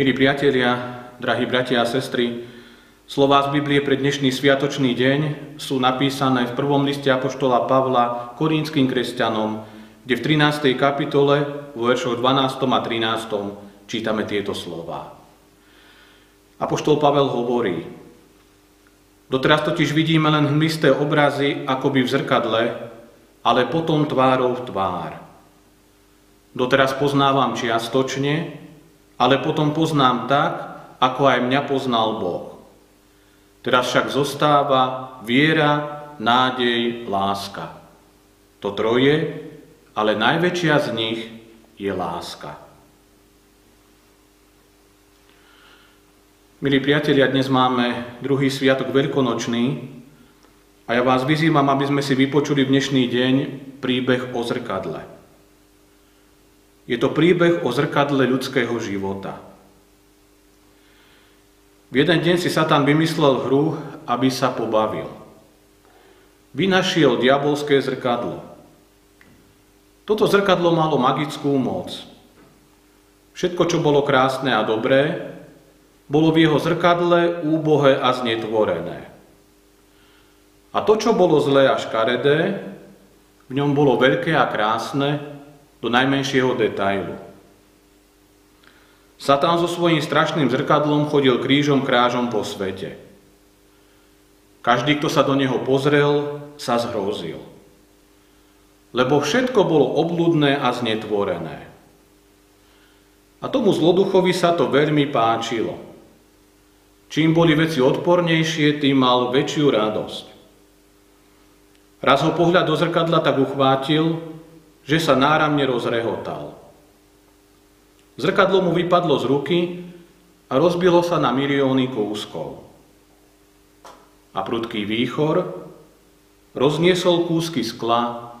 Milí priatelia, drahí bratia a sestry, slová z Biblie pre dnešný sviatočný deň sú napísané v prvom liste Apoštola Pavla korínským kresťanom, kde v 13. kapitole, vo veršoch 12. a 13. čítame tieto slová. Apoštol Pavel hovorí, doteraz totiž vidíme len hmlisté obrazy akoby v zrkadle, ale potom tvárou v tvár. Doteraz poznávam čiastočne, ale potom poznám tak, ako aj mňa poznal Boh. Teraz však zostáva viera, nádej, láska. To troje, ale najväčšia z nich je láska. Milí priatelia, dnes máme druhý sviatok veľkonočný a ja vás vyzývam, aby sme si vypočuli v dnešný deň príbeh o zrkadle. Je to príbeh o zrkadle ľudského života. V jeden deň si Satan vymyslel hru, aby sa pobavil. Vynašiel diabolské zrkadlo. Toto zrkadlo malo magickú moc. Všetko, čo bolo krásne a dobré, bolo v jeho zrkadle úbohé a znetvorené. A to, čo bolo zlé a škaredé, v ňom bolo veľké a krásne do najmenšieho detailu. Satan so svojím strašným zrkadlom chodil krížom krážom po svete. Každý, kto sa do neho pozrel, sa zhrozil. Lebo všetko bolo obludné a znetvorené. A tomu zloduchovi sa to veľmi páčilo. Čím boli veci odpornejšie, tým mal väčšiu radosť. Raz ho pohľad do zrkadla tak uchvátil, že sa náramne rozrehotal. Zrkadlo mu vypadlo z ruky a rozbilo sa na milióny kúskov. A prudký výchor rozniesol kúsky skla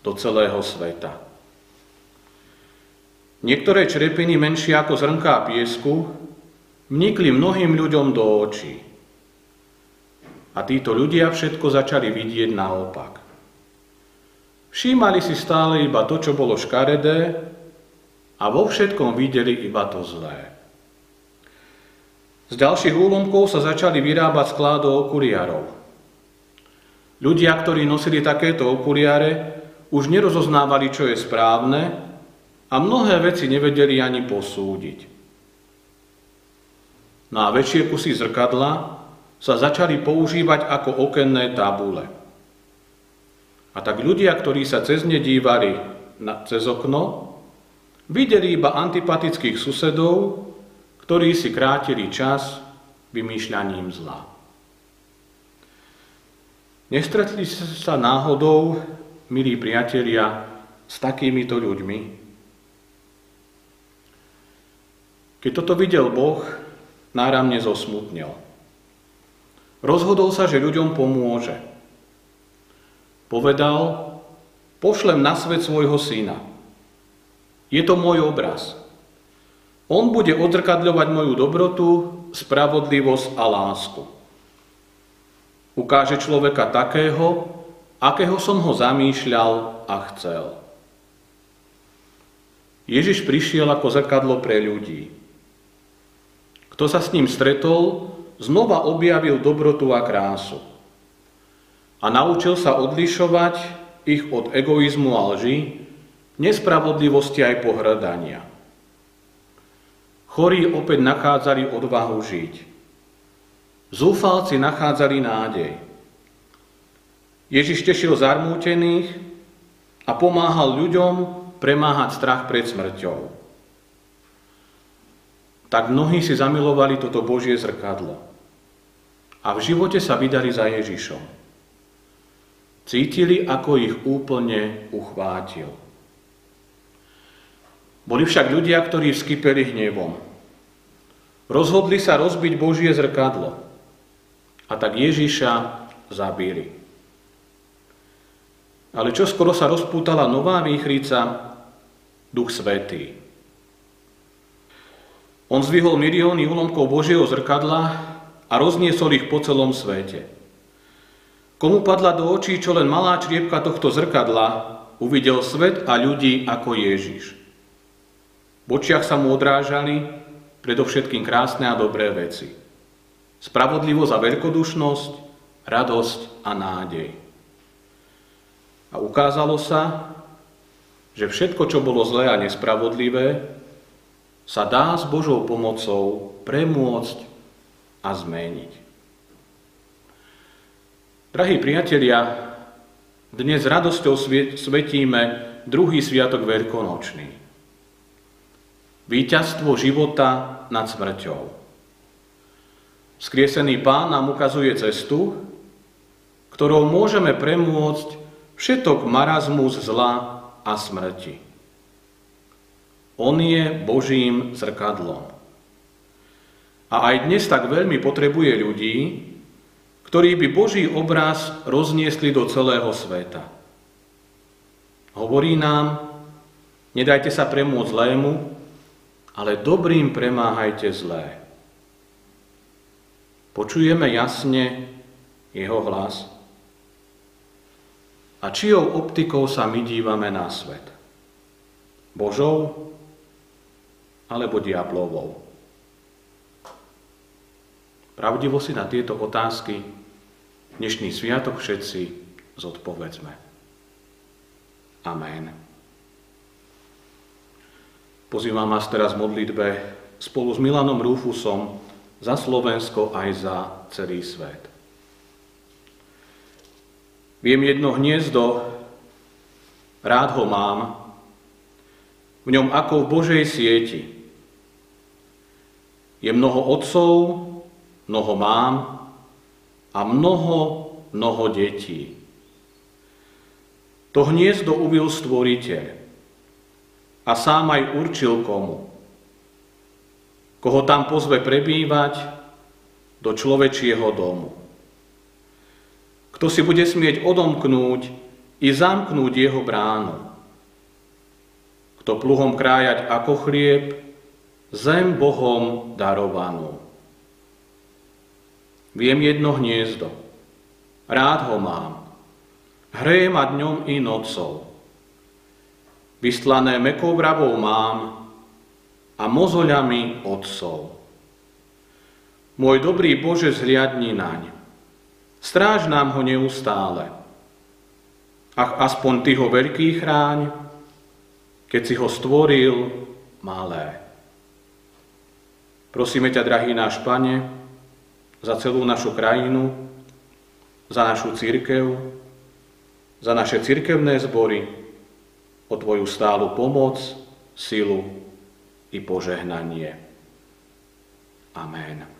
do celého sveta. Niektoré črepiny menšie ako zrnká piesku vnikli mnohým ľuďom do očí. A títo ľudia všetko začali vidieť naopak. Všímali si stále iba to, čo bolo škaredé a vo všetkom videli iba to zlé. Z ďalších úlomkov sa začali vyrábať sklá do okuliarov. Ľudia, ktorí nosili takéto okuliare, už nerozoznávali, čo je správne a mnohé veci nevedeli ani posúdiť. No a väčšie kusy zrkadla sa začali používať ako okenné tabule. A tak ľudia, ktorí sa cez ne dívali na, cez okno, videli iba antipatických susedov, ktorí si krátili čas vymýšľaním zla. Nestretli sa náhodou, milí priatelia, s takýmito ľuďmi? Keď toto videl Boh, náramne zosmutnil. Rozhodol sa, že ľuďom pomôže – Povedal, pošlem na svet svojho syna. Je to môj obraz. On bude odzrkadľovať moju dobrotu, spravodlivosť a lásku. Ukáže človeka takého, akého som ho zamýšľal a chcel. Ježiš prišiel ako zrkadlo pre ľudí. Kto sa s ním stretol, znova objavil dobrotu a krásu a naučil sa odlišovať ich od egoizmu a lži, nespravodlivosti aj pohrdania. Chorí opäť nachádzali odvahu žiť. Zúfalci nachádzali nádej. Ježiš tešil zarmútených a pomáhal ľuďom premáhať strach pred smrťou. Tak mnohí si zamilovali toto Božie zrkadlo a v živote sa vydali za Ježišom. Cítili, ako ich úplne uchvátil. Boli však ľudia, ktorí vskypeli hnevom. Rozhodli sa rozbiť Božie zrkadlo a tak Ježiša zabili. Ale čo skoro sa rozpútala nová výchrica, Duch Svetý. On zvihol milióny úlomkov Božieho zrkadla a rozniesol ich po celom svete. Komu padla do očí čo len malá čriepka tohto zrkadla, uvidel svet a ľudí ako Ježiš. V očiach sa mu odrážali predovšetkým krásne a dobré veci. Spravodlivosť a veľkodušnosť, radosť a nádej. A ukázalo sa, že všetko, čo bolo zlé a nespravodlivé, sa dá s Božou pomocou premôcť a zmeniť. Drahí priatelia, dnes s radosťou svetíme druhý sviatok veľkonočný. Výťazstvo života nad smrťou. Skriesený pán nám ukazuje cestu, ktorou môžeme premôcť všetok marazmus zla a smrti. On je Božím zrkadlom. A aj dnes tak veľmi potrebuje ľudí, ktorí by Boží obraz rozniesli do celého sveta. Hovorí nám, nedajte sa premôcť zlému, ale dobrým premáhajte zlé. Počujeme jasne jeho hlas. A čijou optikou sa my dívame na svet? Božou alebo diablovou? Pravdivo si na tieto otázky dnešný sviatok všetci zodpovedzme. Amen. Pozývam vás teraz v modlitbe spolu s Milanom Rúfusom za Slovensko aj za celý svet. Viem jedno hniezdo, rád ho mám, v ňom ako v Božej sieti. Je mnoho otcov, mnoho mám a mnoho, mnoho detí. To hniezdo ubil stvoriteľ a sám aj určil komu. Koho tam pozve prebývať do človečieho domu. Kto si bude smieť odomknúť i zamknúť jeho bránu. Kto pluhom krájať ako chlieb, zem Bohom darovanú. Viem jedno hniezdo. Rád ho mám. Hreje ma dňom i nocou. Vystlané mekou vravou mám a mozoľami otcov. Môj dobrý Bože, zhliadni naň. Stráž nám ho neustále. Ach, aspoň Ty ho veľký chráň, keď si ho stvoril malé. Prosíme ťa, drahý náš Pane, za celú našu krajinu, za našu církev, za naše církevné zbory, o Tvoju stálu pomoc, silu i požehnanie. Amen.